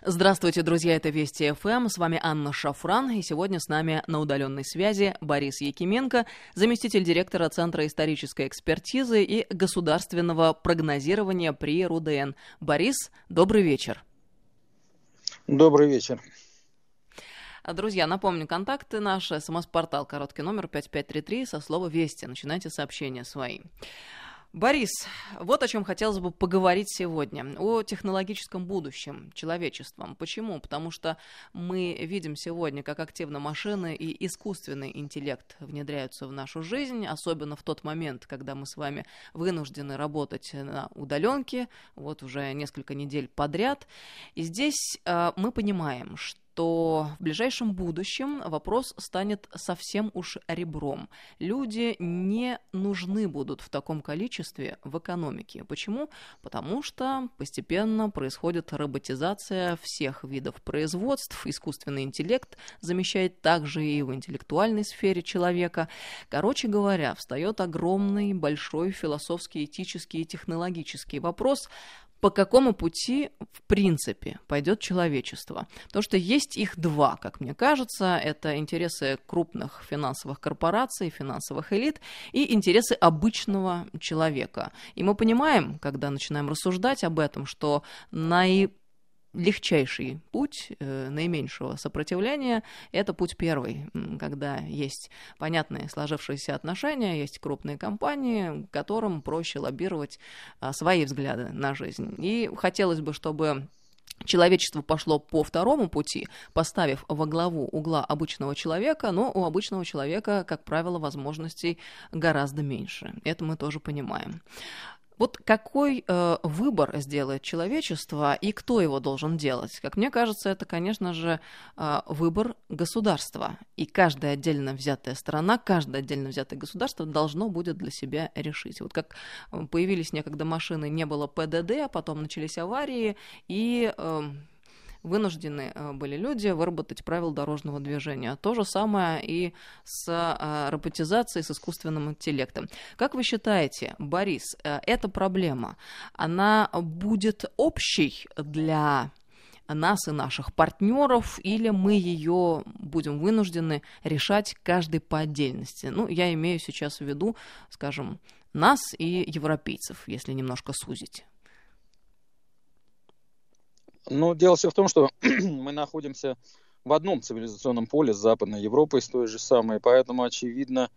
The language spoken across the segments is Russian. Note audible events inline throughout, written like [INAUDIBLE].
Здравствуйте, друзья, это Вести ФМ, с вами Анна Шафран, и сегодня с нами на удаленной связи Борис Якименко, заместитель директора Центра исторической экспертизы и государственного прогнозирования при РУДН. Борис, добрый вечер. Добрый вечер. Друзья, напомню, контакты наши, смс-портал, короткий номер 5533, со слова «Вести». Начинайте сообщения свои. Борис, вот о чем хотелось бы поговорить сегодня. О технологическом будущем человечеством. Почему? Потому что мы видим сегодня, как активно машины и искусственный интеллект внедряются в нашу жизнь, особенно в тот момент, когда мы с вами вынуждены работать на удаленке, вот уже несколько недель подряд. И здесь э, мы понимаем, что то в ближайшем будущем вопрос станет совсем уж ребром. Люди не нужны будут в таком количестве в экономике. Почему? Потому что постепенно происходит роботизация всех видов производств, искусственный интеллект замещает также и в интеллектуальной сфере человека. Короче говоря, встает огромный, большой философский, этический и технологический вопрос, по какому пути, в принципе, пойдет человечество. То, что есть их два, как мне кажется, это интересы крупных финансовых корпораций, финансовых элит и интересы обычного человека. И мы понимаем, когда начинаем рассуждать об этом, что наи легчайший путь э, наименьшего сопротивления – это путь первый, когда есть понятные сложившиеся отношения, есть крупные компании, которым проще лоббировать а, свои взгляды на жизнь. И хотелось бы, чтобы Человечество пошло по второму пути, поставив во главу угла обычного человека, но у обычного человека, как правило, возможностей гораздо меньше. Это мы тоже понимаем. Вот какой э, выбор сделает человечество и кто его должен делать? Как мне кажется, это, конечно же, э, выбор государства. И каждая отдельно взятая страна, каждое отдельно взятое государство должно будет для себя решить. Вот как э, появились некогда машины, не было ПДД, а потом начались аварии, и э, вынуждены э, были люди выработать правила дорожного движения. То же самое и с э, роботизацией, с искусственным интеллектом. Как вы считаете, Борис, э, эта проблема, она будет общей для нас и наших партнеров, или мы ее будем вынуждены решать каждый по отдельности. Ну, я имею сейчас в виду, скажем, нас и европейцев, если немножко сузить. Ну, дело все в том, что [CLEARS THROAT] мы находимся в одном цивилизационном поле с Западной Европой, с той же самой, поэтому, очевидно,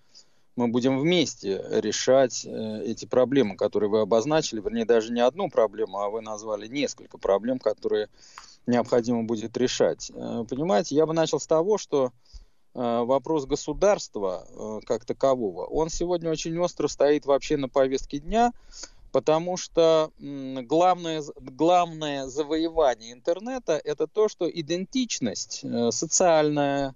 мы будем вместе решать э, эти проблемы, которые вы обозначили, вернее, даже не одну проблему, а вы назвали несколько проблем, которые необходимо будет решать. Э, понимаете, я бы начал с того, что э, вопрос государства как такового, он сегодня очень остро стоит вообще на повестке дня, Потому что главное, главное завоевание интернета это то, что идентичность э, социальная,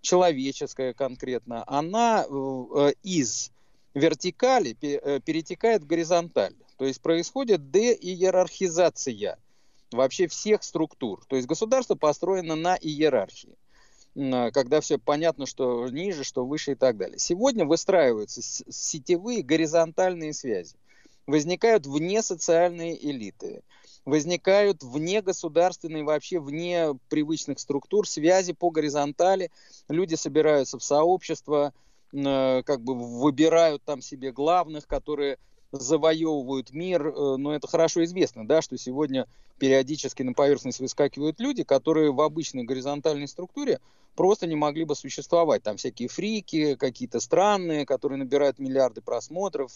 человеческая конкретно, она э, из вертикали э, перетекает в горизонталь. То есть происходит деиерархизация вообще всех структур. То есть государство построено на иерархии когда все понятно, что ниже, что выше и так далее. Сегодня выстраиваются сетевые горизонтальные связи возникают вне социальные элиты, возникают вне государственной, вообще вне привычных структур, связи по горизонтали, люди собираются в сообщества, э, как бы выбирают там себе главных, которые завоевывают мир, э, но это хорошо известно, да, что сегодня периодически на поверхность выскакивают люди, которые в обычной горизонтальной структуре просто не могли бы существовать. Там всякие фрики, какие-то странные, которые набирают миллиарды просмотров,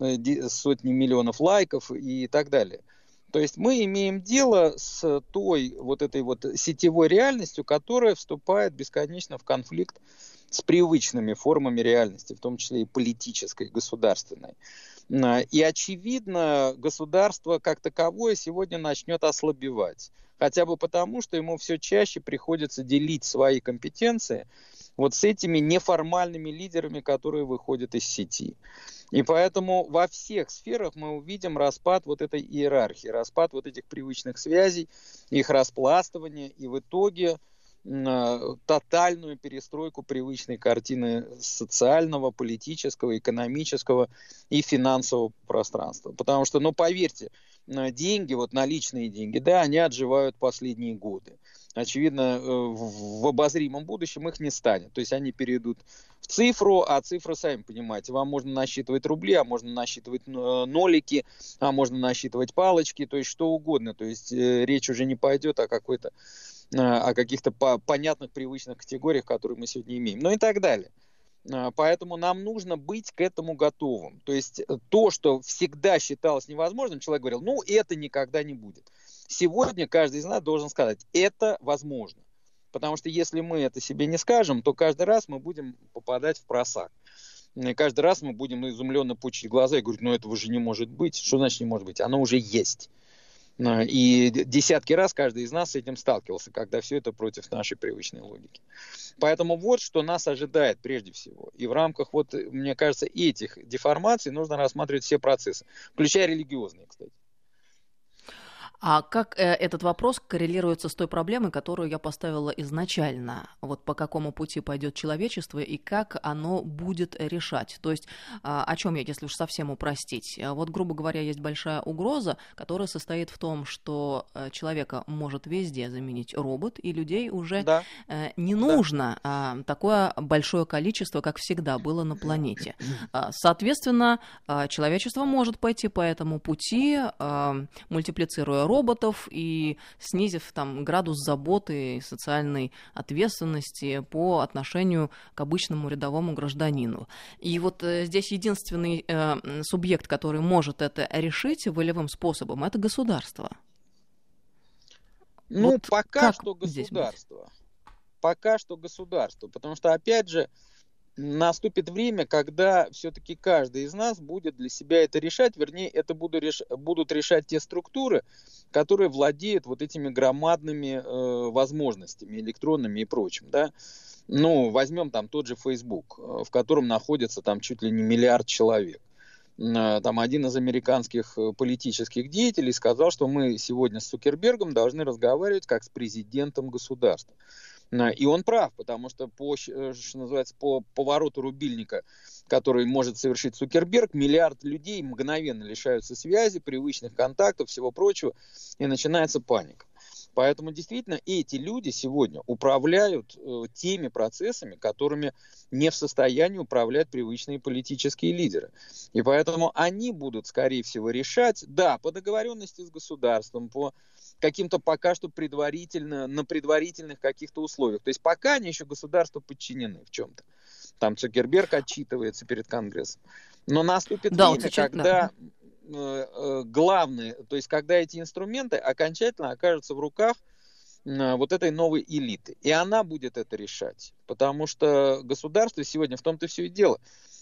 э, сотни миллионов лайков и так далее. То есть мы имеем дело с той вот этой вот сетевой реальностью, которая вступает бесконечно в конфликт с привычными формами реальности, в том числе и политической, государственной. И, очевидно, государство как таковое сегодня начнет ослабевать. Хотя бы потому, что ему все чаще приходится делить свои компетенции вот с этими неформальными лидерами, которые выходят из сети. И поэтому во всех сферах мы увидим распад вот этой иерархии, распад вот этих привычных связей, их распластывание, и в итоге Э, тотальную перестройку привычной картины социального, политического, экономического и финансового пространства. Потому что, ну, поверьте, деньги, вот наличные деньги, да, они отживают последние годы. Очевидно, в обозримом будущем их не станет. То есть они перейдут в цифру, а цифры, сами понимаете, вам можно насчитывать рубли, а можно насчитывать нолики, а можно насчитывать палочки, то есть что угодно. То есть речь уже не пойдет о какой-то о каких-то понятных, привычных категориях, которые мы сегодня имеем, ну и так далее. А, поэтому нам нужно быть к этому готовым. То есть э, то, что всегда считалось невозможным, человек говорил, ну это никогда не будет. Сегодня каждый из нас должен сказать, это возможно. Потому что если мы это себе не скажем, то каждый раз мы будем попадать в просак. И каждый раз мы будем изумленно пучить глаза и говорить, ну этого же не может быть. Что значит не может быть? Оно уже есть. А, и десятки раз каждый из нас с этим сталкивался, когда все это против нашей привычной логики. Поэтому вот что нас ожидает прежде всего. И в рамках, вот, мне кажется, этих деформаций нужно рассматривать все процессы, включая религиозные, кстати. А как э, этот вопрос коррелируется с той проблемой, которую я поставила изначально? Вот по какому пути пойдет человечество и как оно будет решать? То есть э, о чем я, если уж совсем упростить? Вот, грубо говоря, есть большая угроза, которая состоит в том, что э, человека может везде заменить робот, и людей уже да. э, не нужно да. э, такое большое количество, как всегда было на планете. Э, соответственно, э, человечество может пойти по этому пути, э, мультиплицируя роботов и снизив там градус заботы и социальной ответственности по отношению к обычному рядовому гражданину. И вот э, здесь единственный э, субъект, который может это решить волевым способом, это государство. Ну, вот пока что государство. Пока что государство. Потому что, опять же, наступит время, когда все-таки каждый из нас будет для себя это решать, вернее, это будут, реш... будут решать те структуры, которые владеют вот этими громадными э, возможностями, электронными и прочим, да. Ну, возьмем там тот же Facebook, э, в котором находится там чуть ли не миллиард человек. Э, там один из американских э, политических деятелей сказал, что мы сегодня с Цукербергом должны разговаривать как с президентом государства. И он прав, потому что по, э, что называется, по повороту рубильника, который может совершить Цукерберг, миллиард людей мгновенно лишаются связи, привычных контактов, всего прочего, и начинается паника. Поэтому действительно эти люди сегодня управляют э, теми процессами, которыми не в состоянии управлять привычные политические лидеры. И поэтому они будут, скорее всего, решать, да, по договоренности с государством, по каким-то пока что предварительно, на предварительных каких-то условиях. То есть пока они еще государству подчинены в чем-то. Там Цукерберг отчитывается перед Конгрессом. Но наступит да, время, когда да. Э, э, главные, то есть когда эти инструменты окончательно окажутся в руках э, вот этой новой элиты. И она будет это решать. Потому что государство сегодня в том-то все и дело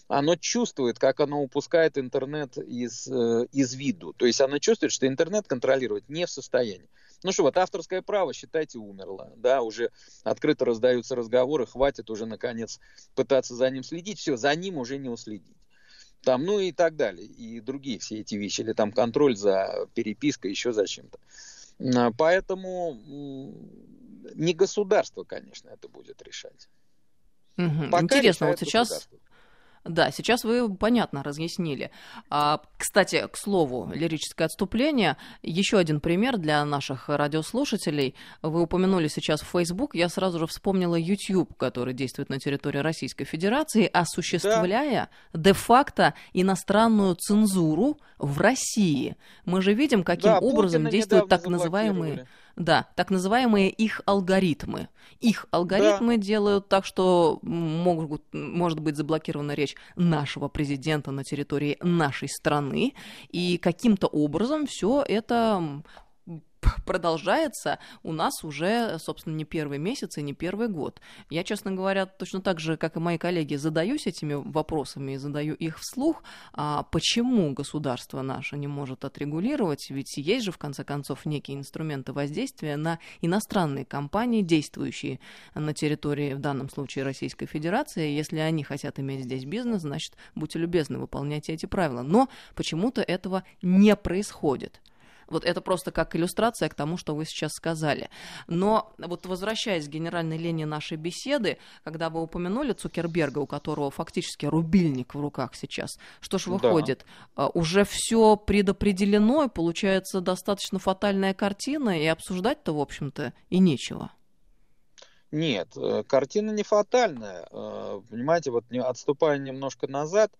оно чувствует, как оно упускает интернет из, из виду. То есть оно чувствует, что интернет контролировать не в состоянии. Ну что, вот авторское право, считайте, умерло. Да, уже открыто раздаются разговоры, хватит уже, наконец, пытаться за ним следить. Все, за ним уже не уследить. Там, ну и так далее. И другие все эти вещи. Или там контроль за перепиской, еще за чем-то. А, поэтому не государство, конечно, это будет решать. Угу. Интересно, вот сейчас... Да, сейчас вы понятно разъяснили. А, кстати, к слову, лирическое отступление. Еще один пример для наших радиослушателей. Вы упомянули сейчас Facebook. Я сразу же вспомнила YouTube, который действует на территории Российской Федерации, осуществляя да. де-факто иностранную цензуру в России. Мы же видим, каким да, образом Путина действуют так называемые да, так называемые их алгоритмы. Их алгоритмы да. делают так, что могут, может быть заблокирована речь нашего президента на территории нашей страны, и каким-то образом все это [LAUGHS] продолжается у нас уже, собственно, не первый месяц и не первый год. Я, честно говоря, точно так же, как и мои коллеги, задаюсь этими вопросами и задаю их вслух, а почему государство наше не может отрегулировать, ведь есть же, в конце концов, некие инструменты воздействия на иностранные компании, действующие на территории, в данном случае, Российской Федерации. Если они хотят иметь здесь бизнес, значит, будьте любезны, выполняйте эти правила. Но почему-то этого не происходит. Вот это просто как иллюстрация к тому, что вы сейчас сказали. Но вот возвращаясь к генеральной линии нашей беседы, когда вы упомянули Цукерберга, у которого фактически рубильник в руках сейчас, что ж выходит, да. уже все предопределено, и получается достаточно фатальная картина, и обсуждать-то, в общем-то, и нечего. Нет, э, картина не фатальная. Э, понимаете, вот отступая немножко назад,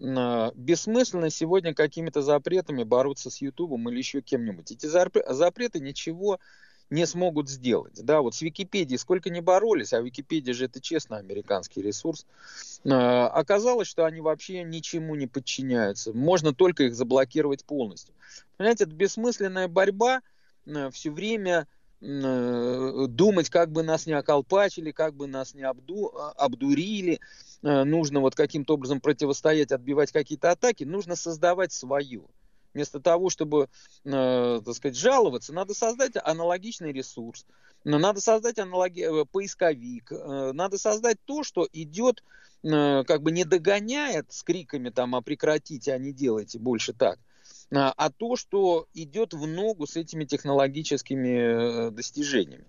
бессмысленно сегодня какими-то запретами бороться с Ютубом или еще кем-нибудь. Эти запреты ничего не смогут сделать. Да, вот с Википедией сколько не боролись, а Википедия же это честно американский ресурс, оказалось, что они вообще ничему не подчиняются. Можно только их заблокировать полностью. Понимаете, это бессмысленная борьба все время думать, как бы нас не околпачили, как бы нас не обду, а, обдурили, нужно вот каким-то образом противостоять, отбивать какие-то атаки, нужно создавать свою. Вместо того, чтобы, э, так сказать, жаловаться, надо создать аналогичный ресурс, надо создать аналоги... поисковик, надо создать то, что идет, как бы не догоняет с криками там, а прекратите, а не делайте больше так, а, то, что идет в ногу с этими технологическими э, достижениями.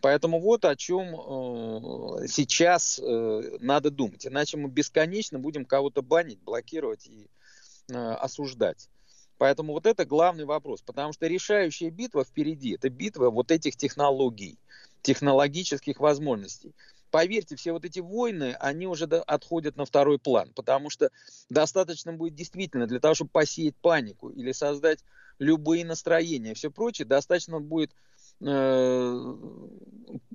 Поэтому вот о чем э, сейчас э, надо думать. Иначе мы бесконечно будем кого-то банить, блокировать и осуждать. Поэтому вот это главный вопрос. Потому что решающая битва впереди, это битва вот этих технологий, технологических возможностей поверьте, все вот эти войны, они уже отходят на второй план, потому что достаточно будет действительно для того, чтобы посеять панику или создать любые настроения, все прочее, достаточно будет э,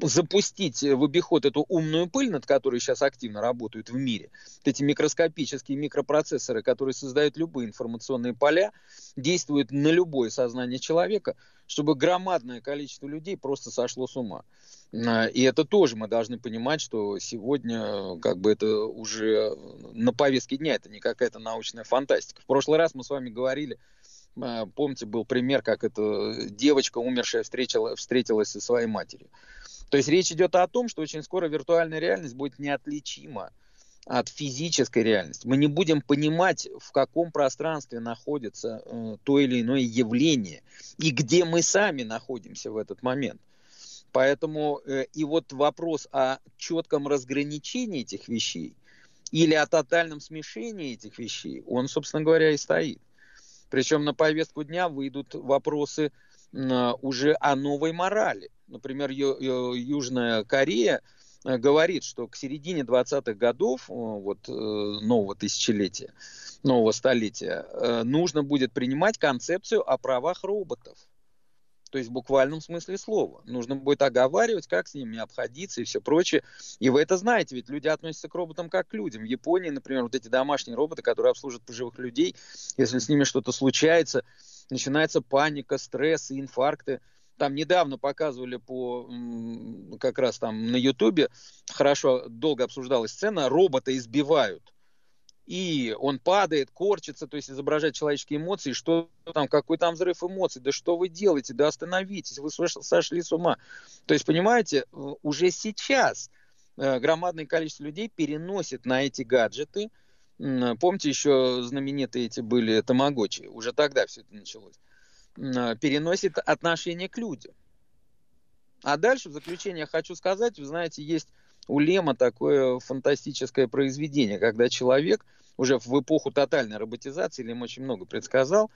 запустить в обиход эту умную пыль, над которой сейчас активно работают в мире, вот эти микроскопические микропроцессоры, которые создают любые информационные поля, действуют на любое сознание человека, чтобы громадное количество людей просто сошло с ума. А, и это тоже мы должны понимать, что сегодня как бы это уже на повестке дня, это не какая-то научная фантастика. В прошлый раз мы с вами говорили, помните, был пример, как эта девочка, умершая, встретила, встретилась со своей матерью. То есть речь идет о том, что очень скоро виртуальная реальность будет неотличима от физической реальности. Мы не будем понимать, в каком пространстве находится э, то или иное явление и где мы сами находимся в этот момент. Поэтому э, и вот вопрос о четком разграничении этих вещей или о тотальном смешении этих вещей, он, собственно говоря, и стоит. Причем на повестку дня выйдут вопросы э, уже о новой морали. Например, Южная Корея э, говорит, что к середине 20-х годов вот, нового тысячелетия, нового столетия, нужно будет принимать концепцию о правах роботов то есть в буквальном смысле слова. Нужно будет оговаривать, как с ними обходиться и все прочее. И вы это знаете, ведь люди относятся к роботам как к людям. В Японии, например, вот эти домашние роботы, которые обслуживают пожилых людей, если с ними что-то случается, начинается паника, стресс инфаркты. Там недавно показывали по, как раз там на Ютубе, хорошо, долго обсуждалась сцена, робота избивают и он падает, корчится, то есть изображает человеческие эмоции, что там, какой там взрыв эмоций, да что вы делаете, да остановитесь, вы сошли с ума. То есть, понимаете, уже сейчас э, громадное количество людей переносит на эти гаджеты, помните еще знаменитые эти были тамагочи, уже тогда все это началось, переносит отношение к людям. А дальше в заключение хочу сказать, вы знаете, есть у Лема такое фантастическое произведение, когда человек уже в эпоху тотальной роботизации, Лем очень много предсказал,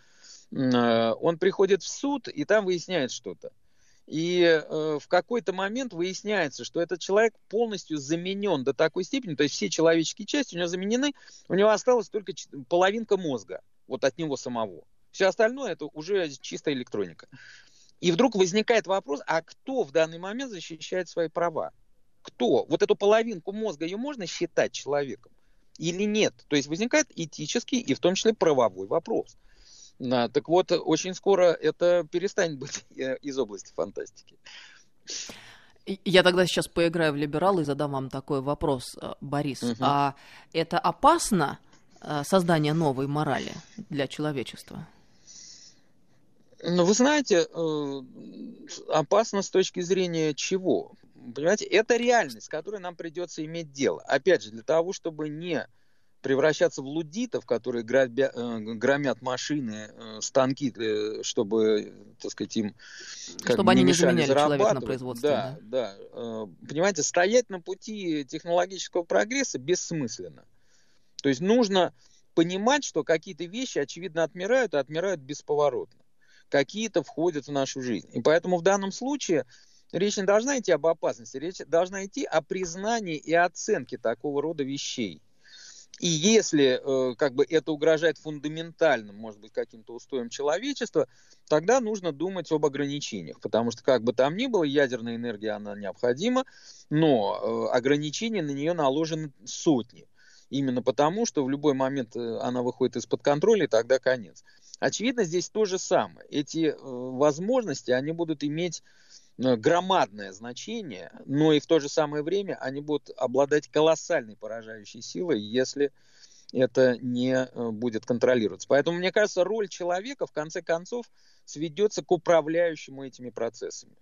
э, он приходит в суд, и там выясняет что-то. И э, в какой-то момент выясняется, что этот человек полностью заменен до такой степени, то есть все человеческие части у него заменены, у него осталась только половинка мозга, вот от него самого. Все остальное это уже чистая электроника. И вдруг возникает вопрос, а кто в данный момент защищает свои права? Кто? Вот эту половинку мозга ее можно считать человеком или нет? То есть возникает этический и в том числе правовой вопрос. Да, так вот, очень скоро это перестанет быть [LAUGHS] э, из области фантастики. Я тогда сейчас поиграю в либерал и задам вам такой вопрос, э, Борис. Угу. А это опасно э, создание новой морали для человечества? Ну, вы знаете, опасно с точки зрения чего? Понимаете, это реальность, с которой нам придется иметь дело. Опять же, для того, чтобы не превращаться в лудитов, которые грабя, э, громят машины, э, станки, э, чтобы, так сказать, им как чтобы они не заменяли человека на производстве. Да, да, да. Понимаете, стоять на пути технологического прогресса бессмысленно. То есть нужно понимать, что какие-то вещи, очевидно, отмирают, и отмирают бесповоротно. Какие-то входят в нашу жизнь. И поэтому в данном случае речь не должна идти об опасности, речь должна идти о признании и оценке такого рода вещей. И если э, как бы это угрожает фундаментальным, может быть, каким-то устоям человечества, тогда нужно думать об ограничениях, потому что как бы там ни было, ядерная энергия, она необходима, но э, ограничения на нее наложены сотни. Именно потому, что в любой момент э, она выходит из-под контроля, и тогда конец. Очевидно, здесь то же самое. Эти э, возможности, они будут иметь громадное значение, но и в то же самое время они будут обладать колоссальной поражающей силой, если это не э, будет контролироваться. Поэтому, мне кажется, роль человека, в конце концов, сведется к управляющему этими процессами.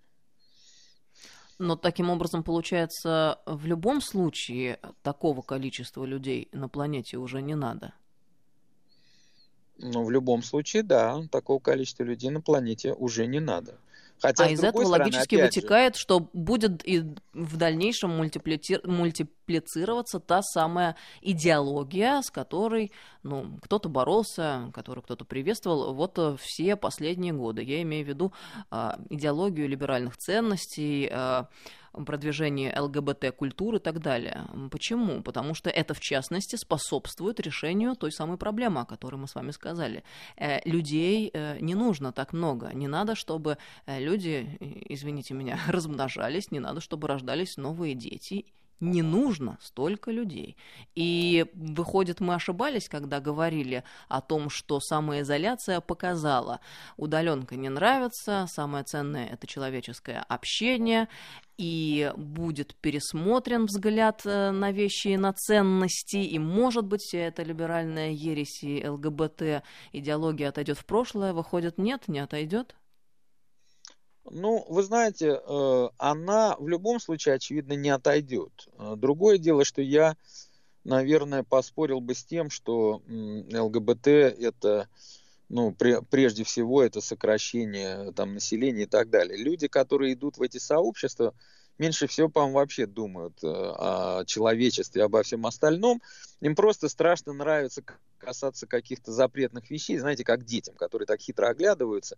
Но таким образом, получается, в любом случае такого количества людей на планете уже не надо. Ну, в любом случае, да, такого количества людей на планете уже не надо. Хотя, а из этого стороны, логически вытекает, же... что будет и в дальнейшем мультипли... мультиплицироваться та самая идеология, с которой ну, кто-то боролся, которую кто-то приветствовал вот э, все последние годы. Я имею в виду э, идеологию либеральных ценностей, э, продвижение ЛГБТ-культуры и так далее. Почему? Потому что это, в частности, способствует решению той самой проблемы, о которой мы с вами сказали. Э, людей э, не нужно так много. Не надо, чтобы э, люди, извините меня, [LAUGHS] размножались, не надо, чтобы рождались новые дети не нужно столько людей. И выходит, мы ошибались, когда говорили о том, что самоизоляция показала, удаленка не нравится, самое ценное это человеческое общение, и будет пересмотрен взгляд э, на вещи и на ценности, и, может быть, вся эта либеральная ересь и ЛГБТ идеология отойдет в прошлое, выходит, нет, не отойдет? Ну, вы знаете, э, она в любом случае, очевидно, не отойдет. Э, другое дело, что я, наверное, поспорил бы с тем, что ЛГБТ это, ну, прежде всего, это сокращение там, населения и так далее. Люди, которые идут в эти сообщества, меньше всего, по-моему, вообще думают э, о человечестве, обо всем остальном. Им просто страшно нравится касаться каких-то запретных вещей, знаете, как детям, которые так хитро оглядываются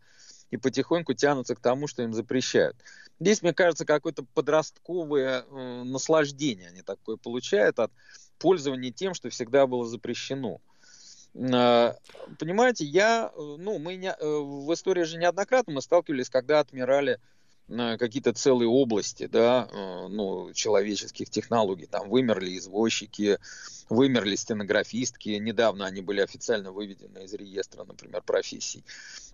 и потихоньку тянутся к тому, что им запрещают. Здесь, мне кажется, какое-то подростковое э, наслаждение они такое получают от пользования тем, что всегда было запрещено. Э, понимаете, я, э, ну, мы не, э, в истории же неоднократно мы сталкивались, когда отмирали какие-то целые области, да, э, ну, человеческих технологий. Там вымерли извозчики, вымерли стенографистки. Недавно они были официально выведены из реестра, например, профессий.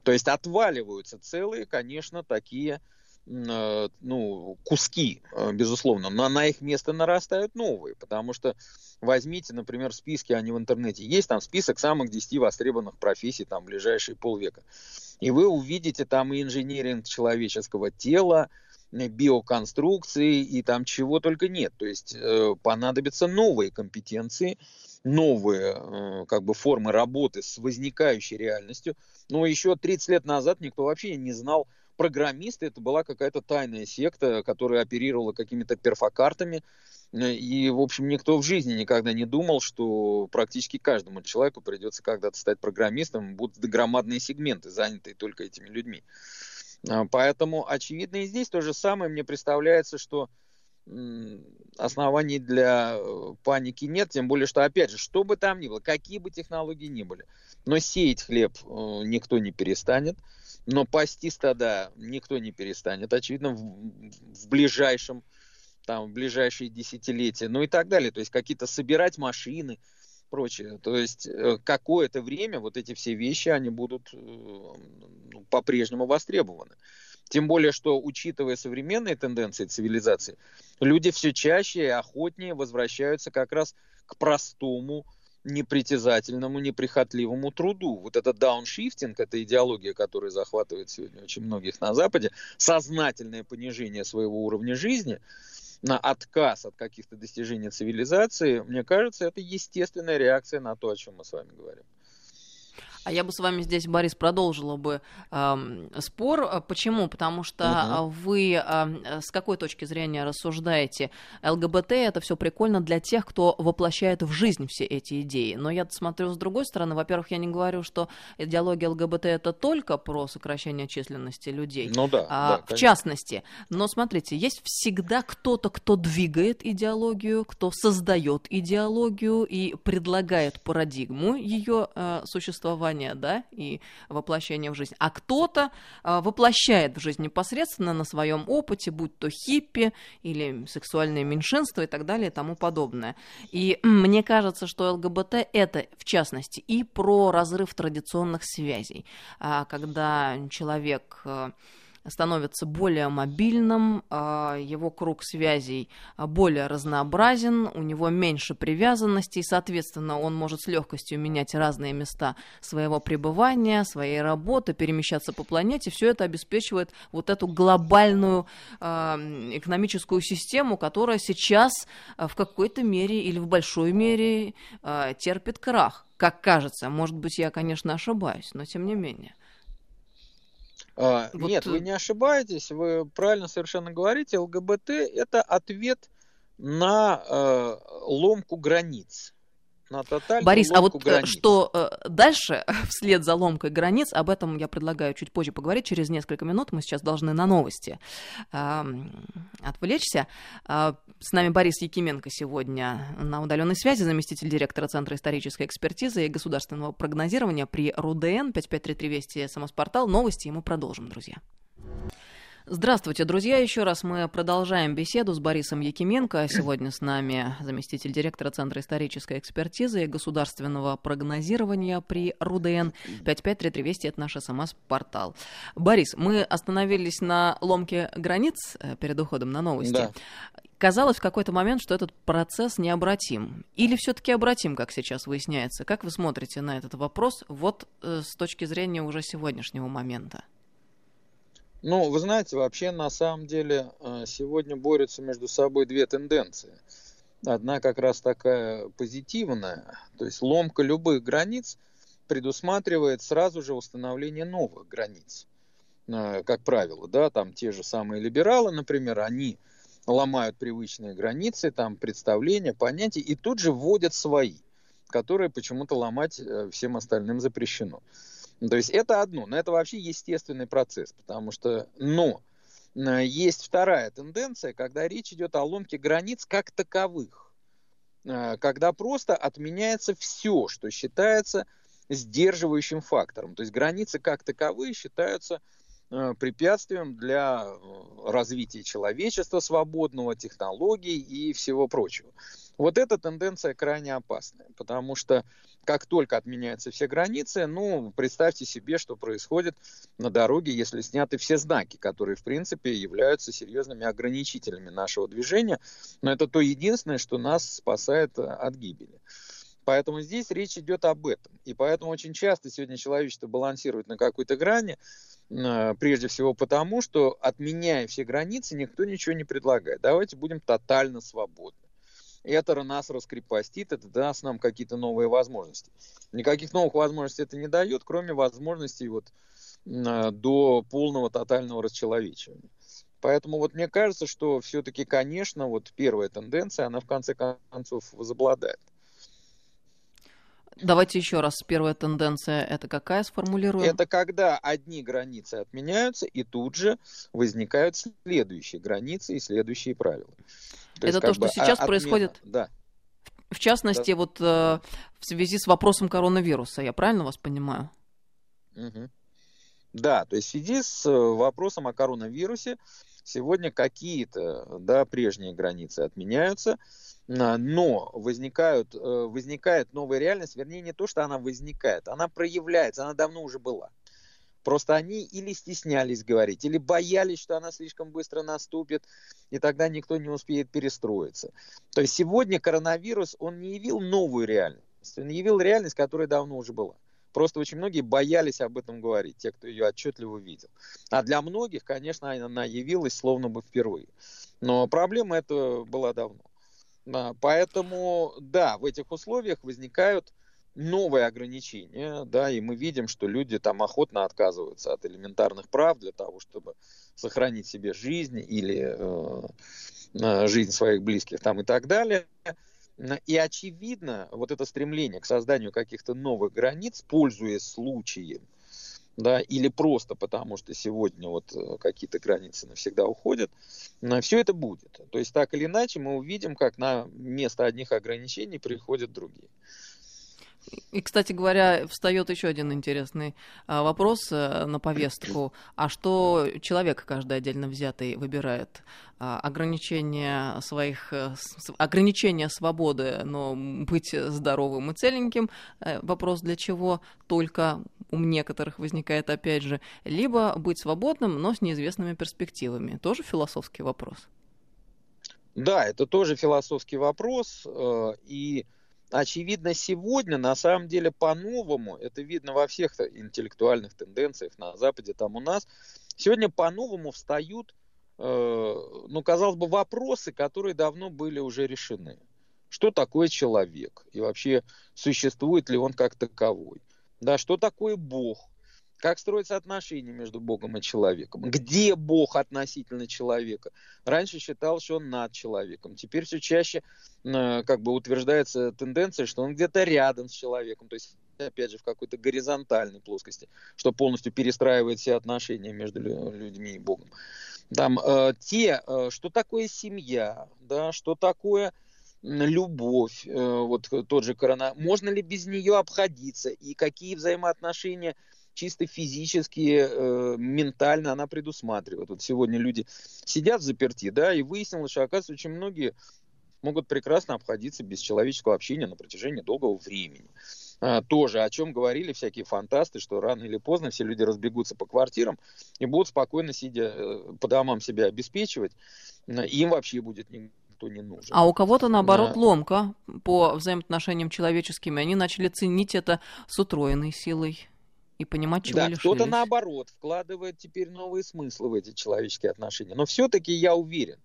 То есть отваливаются целые, конечно, такие Э, ну, куски, э, безусловно, но на их место нарастают новые, потому что возьмите, например, списки, они в интернете есть, там список самых 10 востребованных профессий, там, ближайшие полвека. И вы увидите там и инженеринг человеческого тела, биоконструкции и там чего только нет. То есть э, понадобятся новые компетенции, новые э, как бы формы работы с возникающей реальностью. Но еще 30 лет назад никто вообще не знал, программисты, это была какая-то тайная секта, которая оперировала какими-то перфокартами. И, в общем, никто в жизни никогда не думал, что практически каждому человеку придется когда-то стать программистом, будут громадные сегменты, занятые только этими людьми. А, поэтому, очевидно, и здесь то же самое. Мне представляется, что оснований для э, паники нет, тем более, что, опять же, что бы там ни было, какие бы технологии ни были, но сеять хлеб э, никто не перестанет, но пасти стада никто не перестанет, очевидно, в, в ближайшем, там, в ближайшие десятилетия, ну и так далее, то есть какие-то собирать машины, прочее. То есть э, какое-то время вот эти все вещи, они будут ну, по-прежнему востребованы. Тем более, что, учитывая современные тенденции цивилизации, люди все чаще и охотнее возвращаются как раз к простому, непритязательному, неприхотливому труду. Вот это дауншифтинг, это идеология, которая захватывает сегодня очень многих на Западе, сознательное понижение своего уровня жизни, на отказ от каких-то достижений цивилизации, мне кажется, это естественная реакция на то, о чем мы с вами говорим. А я бы с вами здесь, Борис, продолжила бы э, спор. Почему? Потому что угу. вы э, с какой точки зрения рассуждаете? ЛГБТ это все прикольно для тех, кто воплощает в жизнь все эти идеи. Но я смотрю с другой стороны. Во-первых, я не говорю, что идеология ЛГБТ это только про сокращение численности людей. Ну да. А, да в частности. Но смотрите, есть всегда кто-то, кто двигает идеологию, кто создает идеологию и предлагает парадигму ее э, существования желание, да, и воплощение в жизнь, а кто-то э, воплощает в жизнь непосредственно на своем опыте, будь то хиппи или сексуальное меньшинство и так далее и тому подобное. И [CLEARS THROAT] мне кажется, что ЛГБТ это, в частности, и про разрыв традиционных связей, а, когда человек э, становится более мобильным, а, его круг связей а, более разнообразен, у него меньше привязанностей, соответственно, он может с легкостью менять разные места своего пребывания, своей работы, перемещаться по планете. Все это обеспечивает вот эту глобальную а, экономическую систему, которая сейчас в какой-то мере или в большой мере терпит крах. Как кажется, может быть, я, конечно, ошибаюсь, но тем не менее. А, вот... Нет, вы э, не ошибаетесь, вы правильно совершенно говорите. ЛГБТ это ответ на э, ломку границ на тотальную Борис, а вот э, границ. что э, дальше, [LAUGHS] вслед за ломкой границ, об этом я предлагаю чуть позже поговорить, через несколько минут. Мы сейчас должны на новости э, отвлечься. Э, с нами Борис Якименко сегодня на удаленной связи, заместитель директора Центра исторической экспертизы и государственного прогнозирования при РУДН 5533 Вести СМС-портал. Новости, и мы продолжим, друзья. Здравствуйте, друзья. Еще раз мы продолжаем беседу с Борисом Якименко. Сегодня с нами заместитель директора Центра исторической экспертизы и государственного прогнозирования при РУДН. 553320 – это наш СМС-портал. Борис, мы остановились на ломке границ э, перед уходом на новости. Да. Казалось в какой-то момент, что этот процесс необратим. Или все-таки обратим, как сейчас выясняется? Как вы смотрите на этот вопрос вот э, с точки зрения уже сегодняшнего момента? Ну, вы знаете, вообще на самом деле э, сегодня борются между собой две тенденции. Одна как раз такая позитивная, то есть ломка любых границ предусматривает сразу же установление новых границ. Э, как правило, да, там те же самые либералы, например, они ломают привычные границы, там представления, понятия, и тут же вводят свои, которые почему-то ломать э, всем остальным запрещено. Ну, то есть это одно, но это вообще естественный процесс, потому что, но э, есть вторая тенденция, когда речь идет о ломке границ как таковых, э, когда просто отменяется все, что считается сдерживающим фактором. То есть границы как таковые считаются препятствием для э, развития человечества свободного, технологий и всего прочего. Вот эта тенденция крайне опасная, потому что как только отменяются все границы, ну, представьте себе, что происходит на дороге, если сняты все знаки, которые, в принципе, являются серьезными ограничителями нашего движения, но это то единственное, что нас спасает э, от гибели. Поэтому здесь речь идет об этом. И поэтому очень часто сегодня человечество балансирует на какой-то грани, э, прежде всего потому, что отменяя все границы, никто ничего не предлагает. Давайте будем тотально свободны. Это нас раскрепостит, это даст нам какие-то новые возможности. Никаких новых возможностей это не дает, кроме возможностей вот э, до полного тотального расчеловечивания. Поэтому вот мне кажется, что все-таки, конечно, вот первая тенденция, она в конце концов возобладает. Давайте еще раз. Первая тенденция это какая сформулируем? Это когда одни границы отменяются, и тут же возникают следующие границы и следующие правила. То это то, что сейчас отмена, происходит. Да. В частности, да. вот э, в связи с вопросом коронавируса, я правильно вас понимаю? Угу. Да, то есть в связи с э, вопросом о коронавирусе сегодня какие-то да, прежние границы отменяются, но возникают, э, возникает новая реальность, вернее не то, что она возникает, она проявляется, она давно уже была. Просто они или стеснялись говорить, или боялись, что она слишком быстро наступит, и тогда никто не успеет перестроиться. То есть сегодня коронавирус, он не явил новую реальность, он явил реальность, которая давно уже была. Просто очень многие боялись об этом говорить, те, кто ее отчетливо видел. А для многих, конечно, она явилась словно бы впервые. Но проблема эта была давно. Поэтому, да, в этих условиях возникают новые ограничения, да, и мы видим, что люди там охотно отказываются от элементарных прав для того, чтобы сохранить себе жизнь или э, э жизнь своих близких там и так далее. И очевидно, вот это стремление к созданию каких-то новых границ, пользуясь случаем, да, или просто потому, что сегодня вот э, какие-то границы навсегда уходят, все это будет. То есть так или иначе мы увидим, как на место одних ограничений приходят другие. И, кстати говоря, встает еще один интересный а, вопрос а, на повестку. А что человек каждый отдельно взятый выбирает? А, ограничение своих, с, ограничение свободы, но быть здоровым и целеньким, а, вопрос для чего только у некоторых возникает опять же, либо быть свободным, но с неизвестными перспективами. Тоже философский вопрос. Да, это тоже философский вопрос, и очевидно, сегодня на самом деле по-новому, это видно во всех интеллектуальных тенденциях на Западе, там у нас, сегодня по-новому встают, э, ну, казалось бы, вопросы, которые давно были уже решены. Что такое человек? И вообще, существует ли он как таковой? Да, что такое Бог? Как строятся отношения между Богом и человеком? Где Бог относительно человека? Раньше считал, что он над человеком. Теперь все чаще э, как бы утверждается тенденция, что он где-то рядом с человеком. То есть опять же, в какой-то горизонтальной плоскости, что полностью перестраивает все отношения между людьми и Богом. Там э, те, э, что такое семья, да, что такое любовь, э, вот тот же корона, можно ли без нее обходиться, и какие взаимоотношения чисто физически, э, ментально она предусматривает. Вот сегодня люди сидят заперти, да, и выяснилось, что, оказывается, очень многие могут прекрасно обходиться без человеческого общения на протяжении долгого времени. А, тоже о чем говорили всякие фантасты, что рано или поздно все люди разбегутся по квартирам и будут спокойно сидя э, по домам себя обеспечивать, им вообще будет никто не нужен. А у кого-то, наоборот, да. ломка по взаимоотношениям человеческим, и они начали ценить это с утроенной силой и понимать, чего да, кто-то наоборот вкладывает теперь новые смыслы в эти человеческие отношения. Но все-таки я уверен,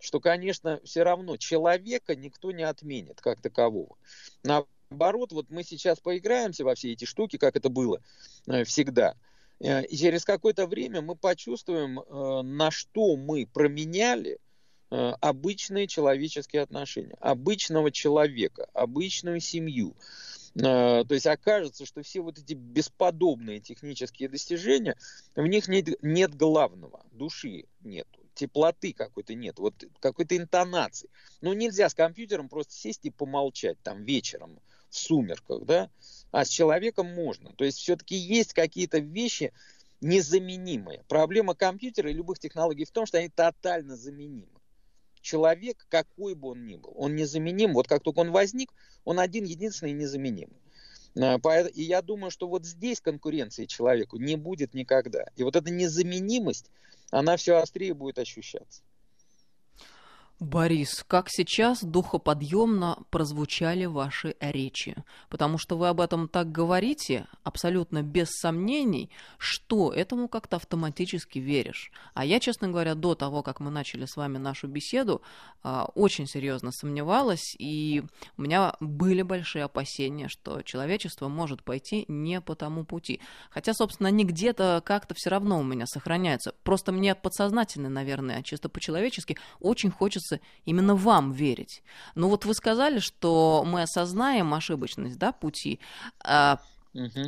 что, конечно, все равно человека никто не отменит как такового. Наоборот, вот мы сейчас поиграемся во все эти штуки, как это было э, всегда. Э, и через какое-то время мы почувствуем, э, на что мы променяли обычные человеческие отношения, обычного человека, обычную семью, то есть окажется, что все вот эти бесподобные технические достижения, в них нет, нет главного, души нету, теплоты какой-то нет, вот какой-то интонации. Ну нельзя с компьютером просто сесть и помолчать там вечером в сумерках, да, а с человеком можно. То есть все-таки есть какие-то вещи незаменимые. Проблема компьютера и любых технологий в том, что они тотально заменимы человек, какой бы он ни был, он незаменим. Вот как только он возник, он один, единственный и незаменимый. А, и я думаю, что вот здесь конкуренции человеку не будет никогда. И вот эта незаменимость, она все острее будет ощущаться. Борис, как сейчас духоподъемно прозвучали ваши речи, потому что вы об этом так говорите, абсолютно без сомнений, что этому как-то автоматически веришь. А я, честно говоря, до того, как мы начали с вами нашу беседу, а, очень серьезно сомневалась, и у меня были большие опасения, что человечество может пойти не по тому пути. Хотя, собственно, они где-то как-то все равно у меня сохраняются. Просто мне подсознательно, наверное, чисто по-человечески очень хочется хочется именно вам верить. Но вот вы сказали, что мы осознаем ошибочность да, пути.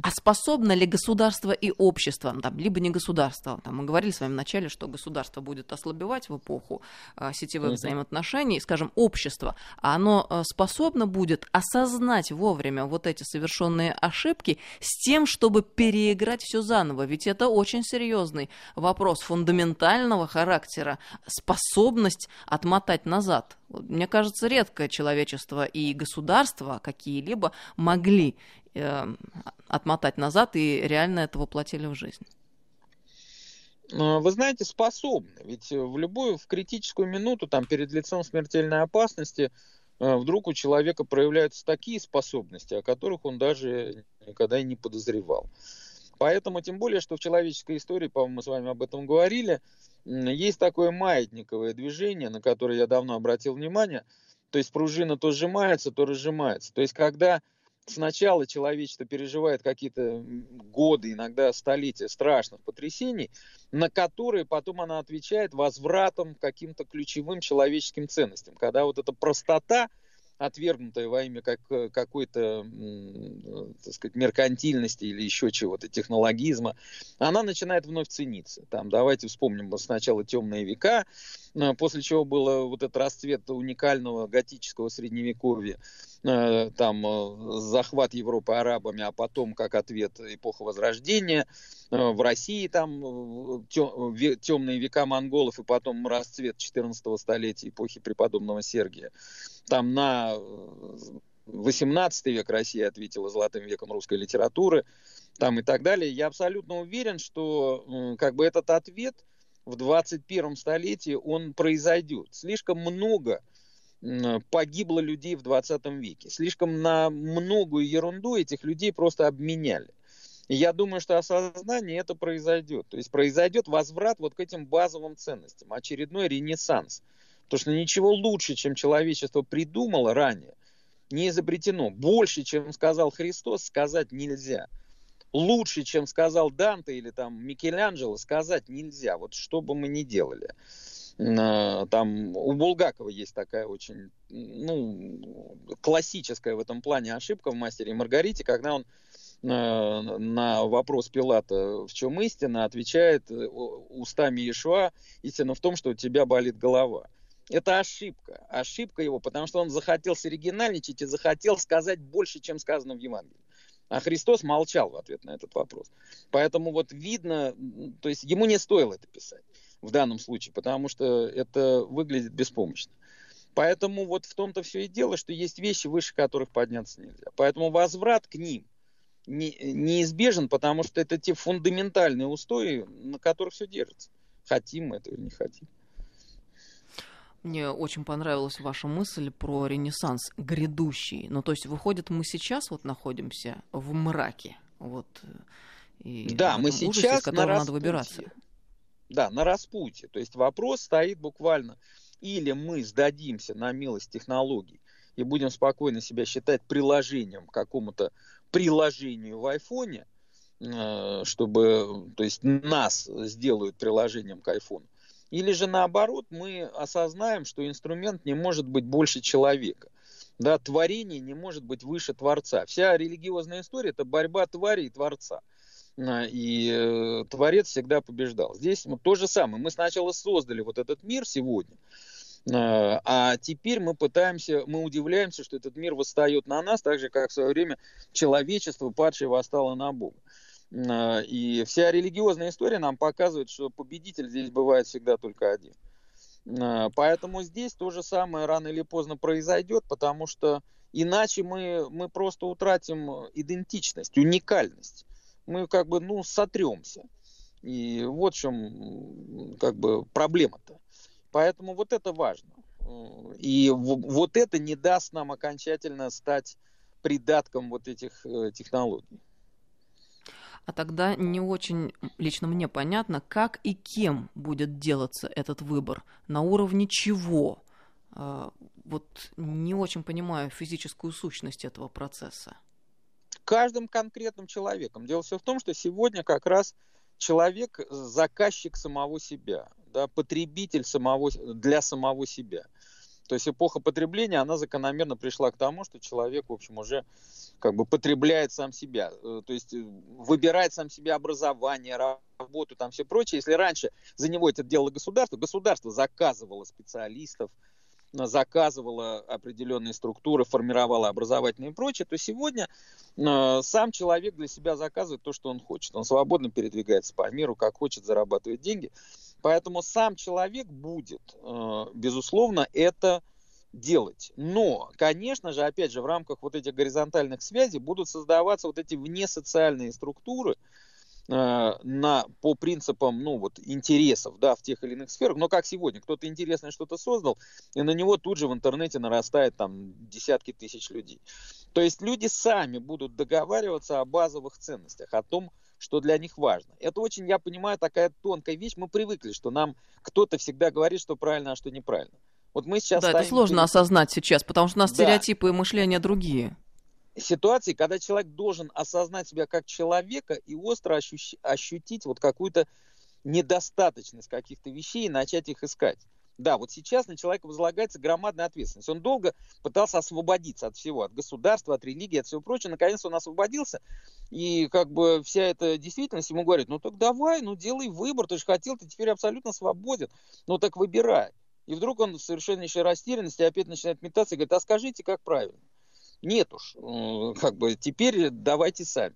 А а способно ли государство и общество, ну, там, либо не государство, там, мы говорили с вами вначале, что государство будет ослабевать в эпоху а, сетевых угу. взаимоотношений, скажем, общество, а оно а, способно будет осознать вовремя вот эти совершенные ошибки с тем, чтобы переиграть все заново, ведь это очень серьезный вопрос фундаментального характера, способность отмотать назад. Мне кажется, редко человечество и государство какие-либо могли э, отмотать назад и реально это воплотили в жизнь. Э, вы знаете, способны. Ведь в любую, в критическую минуту, там, перед лицом смертельной опасности, э, вдруг у человека проявляются такие способности, о которых он даже никогда и не подозревал. Поэтому, тем более, что в человеческой истории, по-моему, мы с вами об этом говорили, есть такое маятниковое движение, на которое я давно обратил внимание. То есть пружина то сжимается, то разжимается. То есть когда сначала человечество переживает какие-то годы, иногда столетия страшных потрясений, на которые потом она отвечает возвратом к каким-то ключевым человеческим ценностям. Когда вот эта простота, отвергнутая во имя как, э, какой-то, так сказать, меркантильности или еще чего-то, технологизма, она начинает вновь цениться. Там, давайте вспомним сначала темные века, э, после чего был вот этот расцвет уникального готического средневековья, э, там захват Европы арабами, а потом как ответ эпоха Возрождения, в России там темные века монголов и потом расцвет 14 столетия эпохи преподобного Сергия там на 18 век Россия ответила золотым веком русской литературы, там и так далее. Я абсолютно уверен, что как бы этот ответ в 21 столетии он произойдет. Слишком много погибло людей в 20 веке. Слишком на многую ерунду этих людей просто обменяли. Я думаю, что осознание это произойдет. То есть произойдет возврат вот к этим базовым ценностям, очередной ренессанс – Потому что ничего лучше, чем человечество придумало ранее, не изобретено. Больше, чем сказал Христос, сказать нельзя. Лучше, чем сказал Данте или там Микеланджело, сказать нельзя. Вот что бы мы ни делали. А, там у Булгакова есть такая очень ну, классическая в этом плане ошибка в «Мастере и Маргарите», когда он а, на вопрос Пилата, в чем истина, отвечает э, устами Иешуа, истина в том, что у тебя болит голова. Это ошибка. Ошибка его, потому что он захотел соригинальничать и захотел сказать больше, чем сказано в Евангелии. А Христос молчал в ответ на этот вопрос. Поэтому вот видно, то есть ему не стоило это писать в данном случае, потому что это выглядит беспомощно. Поэтому вот в том-то все и дело, что есть вещи, выше которых подняться нельзя. Поэтому возврат к ним не, неизбежен, потому что это те фундаментальные устои, на которых все держится. Хотим мы этого или не хотим. Мне очень понравилась ваша мысль про ренессанс грядущий. Ну, то есть, выходит, мы сейчас вот находимся в мраке. Вот, и да, мы сейчас ужасе, из которого на надо выбираться. Да, на распутье. То есть вопрос стоит буквально. Или мы сдадимся на милость технологий и будем спокойно себя считать приложением к какому-то приложению в айфоне, э, чтобы, то есть нас сделают приложением к айфону. Или же наоборот, мы осознаем, что инструмент не может быть больше человека. Да, творение не может быть выше Творца. Вся религиозная история – это борьба твари и Творца. А, и э, Творец всегда побеждал. Здесь ну, то же самое. Мы сначала создали вот этот мир сегодня, а, а теперь мы пытаемся, мы удивляемся, что этот мир восстает на нас, так же, как в свое время человечество падшее восстало на Бога. А, и вся религиозная история нам показывает, что победитель здесь бывает всегда только один. Поэтому здесь то же самое рано или поздно произойдет, потому что иначе мы, мы просто утратим идентичность, уникальность. Мы как бы, ну, сотремся. И вот в чем как бы проблема-то. Поэтому вот это важно. И вот это не даст нам окончательно стать придатком вот этих э, технологий а тогда не очень лично мне понятно, как и кем будет делаться этот выбор, на уровне чего. А, вот не очень понимаю физическую сущность этого процесса. Каждым конкретным человеком. Дело все в том, что сегодня как раз человек заказчик самого себя, да, потребитель самого, для самого себя. То есть эпоха потребления, она закономерно пришла к тому, что человек, в общем, уже как бы потребляет сам себя. Э, то есть э, выбирает сам себе образование, работу, там все прочее. Если раньше за него это делало государство, государство заказывало специалистов, заказывала определенные структуры, формировала образовательные и прочее, то сегодня э, сам человек для себя заказывает то, что он хочет. Он свободно передвигается по миру, как хочет, зарабатывает деньги. Поэтому сам человек будет, э, безусловно, это делать. Но, конечно же, опять же, в рамках вот этих горизонтальных связей будут создаваться вот эти внесоциальные структуры, э, на, по принципам ну, вот, интересов да, в тех или иных сферах. Но как сегодня, кто-то интересное что-то создал, и на него тут же в интернете нарастает там, десятки тысяч людей. То есть люди сами будут договариваться о базовых ценностях, о том, что для них важно. Это очень, я понимаю, такая тонкая вещь. Мы привыкли, что нам кто-то всегда говорит, что правильно, а что неправильно. Вот мы сейчас... Да, это сложно перед... осознать сейчас, потому что у нас да. стереотипы и мышления другие. Ситуации, когда человек должен осознать себя как человека и остро ощу- ощутить вот какую-то недостаточность каких-то вещей и начать их искать. Да, вот сейчас на человека возлагается громадная ответственность. Он долго пытался освободиться от всего, от государства, от религии, от всего прочего. Наконец он освободился, и как бы вся эта действительность ему говорит, ну так давай, ну делай выбор, ты же хотел, ты теперь абсолютно свободен, ну так выбирай. И вдруг он в совершеннейшей растерянности опять начинает метаться и говорит, а скажите, как правильно? Нет уж, э, как бы теперь давайте сами,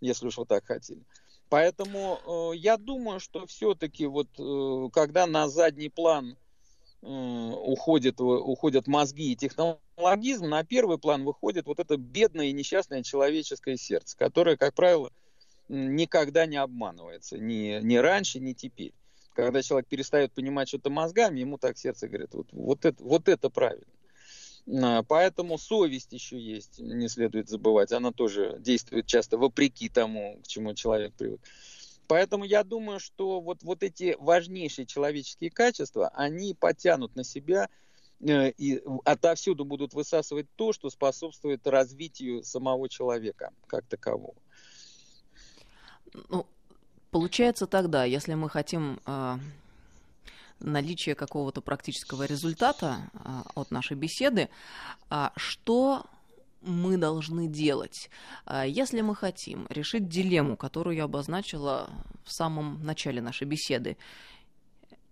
если уж вы так хотели. Поэтому э, я думаю, что все-таки вот э, когда на задний план уходят, уходят мозги и технологизм, на первый план выходит вот это бедное и несчастное человеческое сердце, которое, как правило, никогда не обманывается, ни, ни раньше, ни теперь. Когда человек перестает понимать что-то мозгами, ему так сердце говорит, вот, вот, это, вот это правильно. А, поэтому совесть еще есть, не следует забывать. Она тоже действует часто вопреки тому, к чему человек привык. Поэтому я думаю, что вот, вот эти важнейшие человеческие качества, они потянут на себя э, и отовсюду будут высасывать то, что способствует развитию самого человека как такового. Ну, получается тогда, если мы хотим э, наличия какого-то практического результата э, от нашей беседы, э, что мы должны делать, а, если мы хотим решить дилемму, которую я обозначила в самом начале нашей беседы.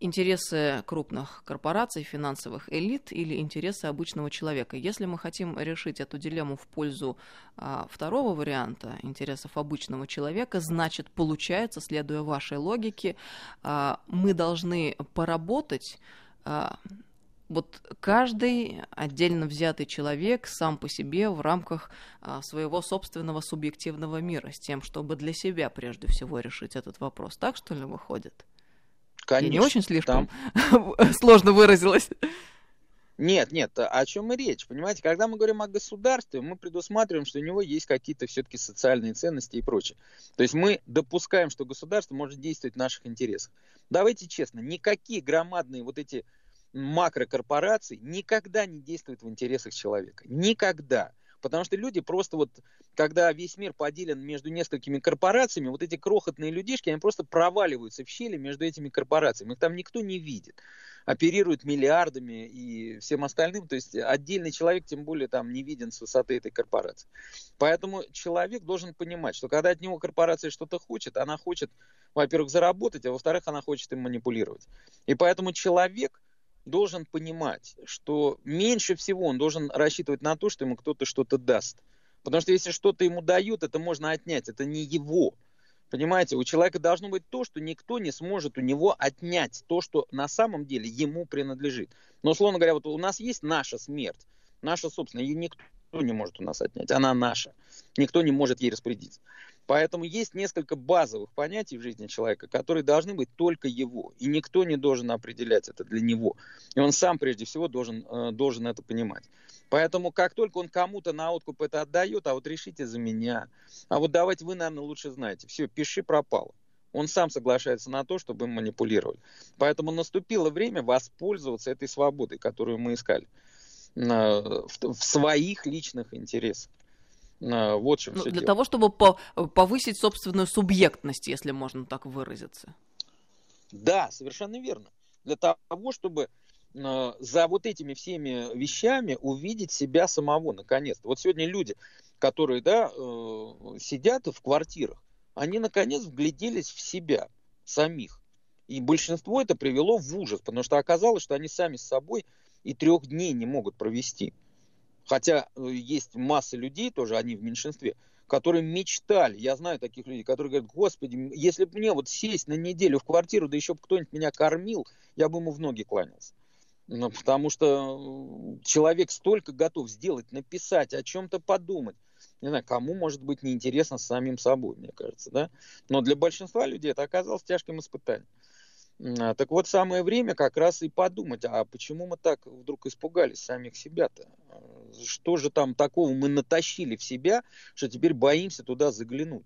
Интересы крупных корпораций, финансовых элит или интересы обычного человека. Если мы хотим решить эту дилемму в пользу а, второго варианта, интересов обычного человека, значит, получается, следуя вашей логике, а, мы должны поработать а, вот каждый отдельно взятый человек сам по себе в рамках а, своего собственного субъективного мира, с тем, чтобы для себя прежде всего решить этот вопрос. Так что ли выходит? Конечно. Я не очень слишком там... [LAUGHS] сложно выразилась. Нет, нет, о чем и речь. Понимаете, когда мы говорим о государстве, мы предусматриваем, что у него есть какие-то все-таки социальные ценности и прочее. То есть мы допускаем, что государство может действовать в наших интересах. Давайте честно, никакие громадные вот эти макрокорпораций никогда не действует в интересах человека. Никогда. Потому что люди просто вот, когда весь мир поделен между несколькими корпорациями, вот эти крохотные людишки, они просто проваливаются в щели между этими корпорациями. Их там никто не видит. Оперируют миллиардами и всем остальным. То есть отдельный человек, тем более, там не виден с высоты этой корпорации. Поэтому человек должен понимать, что когда от него корпорация что-то хочет, она хочет, во-первых, заработать, а во-вторых, она хочет им манипулировать. И поэтому человек – должен понимать, что меньше всего он должен рассчитывать на то, что ему кто-то что-то даст. Потому что если что-то ему дают, это можно отнять, это не его. Понимаете, у человека должно быть то, что никто не сможет у него отнять, то, что на самом деле ему принадлежит. Но, условно говоря, вот у нас есть наша смерть, наша собственная, ее никто не может у нас отнять, она наша. Никто не может ей распорядиться. Поэтому есть несколько базовых понятий в жизни человека, которые должны быть только его. И никто не должен определять это для него. И он сам прежде всего должен, э, должен это понимать. Поэтому как только он кому-то на откуп это отдает, а вот решите за меня, а вот давайте вы, наверное, лучше знаете, все, пиши пропало. Он сам соглашается на то, чтобы им манипулировали. Поэтому наступило время воспользоваться этой свободой, которую мы искали в своих личных интересах. Вот чем ну, все Для дело. того, чтобы по повысить собственную субъектность, если можно так выразиться. Да, совершенно верно. Для того, чтобы за вот этими всеми вещами увидеть себя самого наконец-то. Вот сегодня люди, которые да, э, сидят в квартирах, они наконец вгляделись в себя самих. И большинство это привело в ужас, потому что оказалось, что они сами с собой и трех дней не могут провести. Хотя э, есть масса людей, тоже они в меньшинстве, которые мечтали, я знаю таких людей, которые говорят, господи, если бы мне вот сесть на неделю в квартиру, да еще бы кто-нибудь меня кормил, я бы ему в ноги кланялся. Ну, потому что человек столько готов сделать, написать, о чем-то подумать. Не знаю, кому может быть неинтересно с самим собой, мне кажется, да? Но для большинства людей это оказалось тяжким испытанием. А, так вот, самое время как раз и подумать, а почему мы так вдруг испугались самих себя-то? А, что же там такого мы натащили в себя, что теперь боимся туда заглянуть?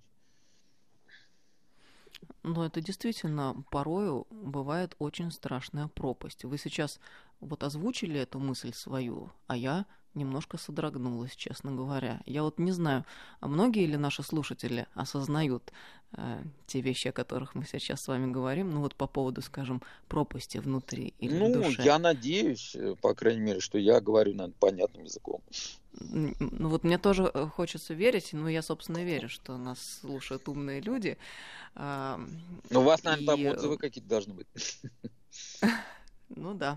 Но это действительно порою бывает очень страшная пропасть. Вы сейчас вот озвучили эту мысль свою, а я немножко содрогнулась, честно говоря. Я вот не знаю, а многие ли наши слушатели осознают э, те вещи, о которых мы сейчас с вами говорим, ну вот по поводу, скажем, пропасти внутри или ну, в душе? я надеюсь, э, по крайней мере, что я говорю наверное, понятным языком. Ну вот мне тоже э, хочется верить, но я, собственно, верю, что нас слушают умные люди. Ну, у вас, наверное, и... там отзывы какие-то должны быть. [LAUGHS] Ну да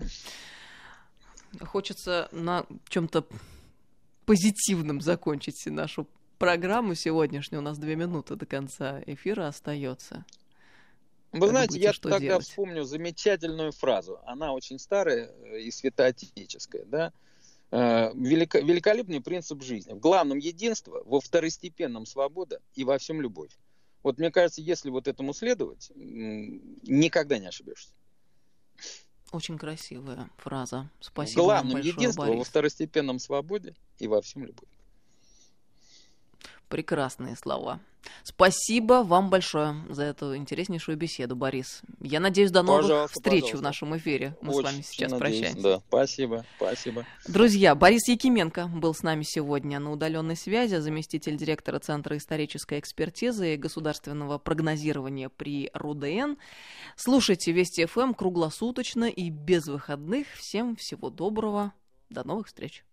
хочется на чем-то позитивном закончить нашу программу сегодняшнюю. У нас две минуты до конца эфира остается. Вы как знаете, я тогда делать? вспомню замечательную фразу. Она очень старая э, и святоотеческая, да? Э, велико, великолепный принцип жизни. В главном единство, во второстепенном свобода и во всем любовь. Вот мне кажется, если вот этому следовать, никогда не ошибешься. Очень красивая фраза. Спасибо. В главном большое, единство, Борис. во второстепенном свободе и во всем любовь. Прекрасные слова. Спасибо вам большое за эту интереснейшую беседу, Борис. Я надеюсь, до новых пожалуйста, встреч пожалуйста. в нашем эфире. Мы Очень с вами сейчас надеюсь, прощаемся. Да, спасибо, спасибо. Друзья, Борис Якименко был с нами сегодня на удаленной связи, заместитель директора Центра исторической экспертизы и государственного прогнозирования при РУДН. Слушайте Вести ФМ круглосуточно и без выходных. Всем всего доброго. До новых встреч.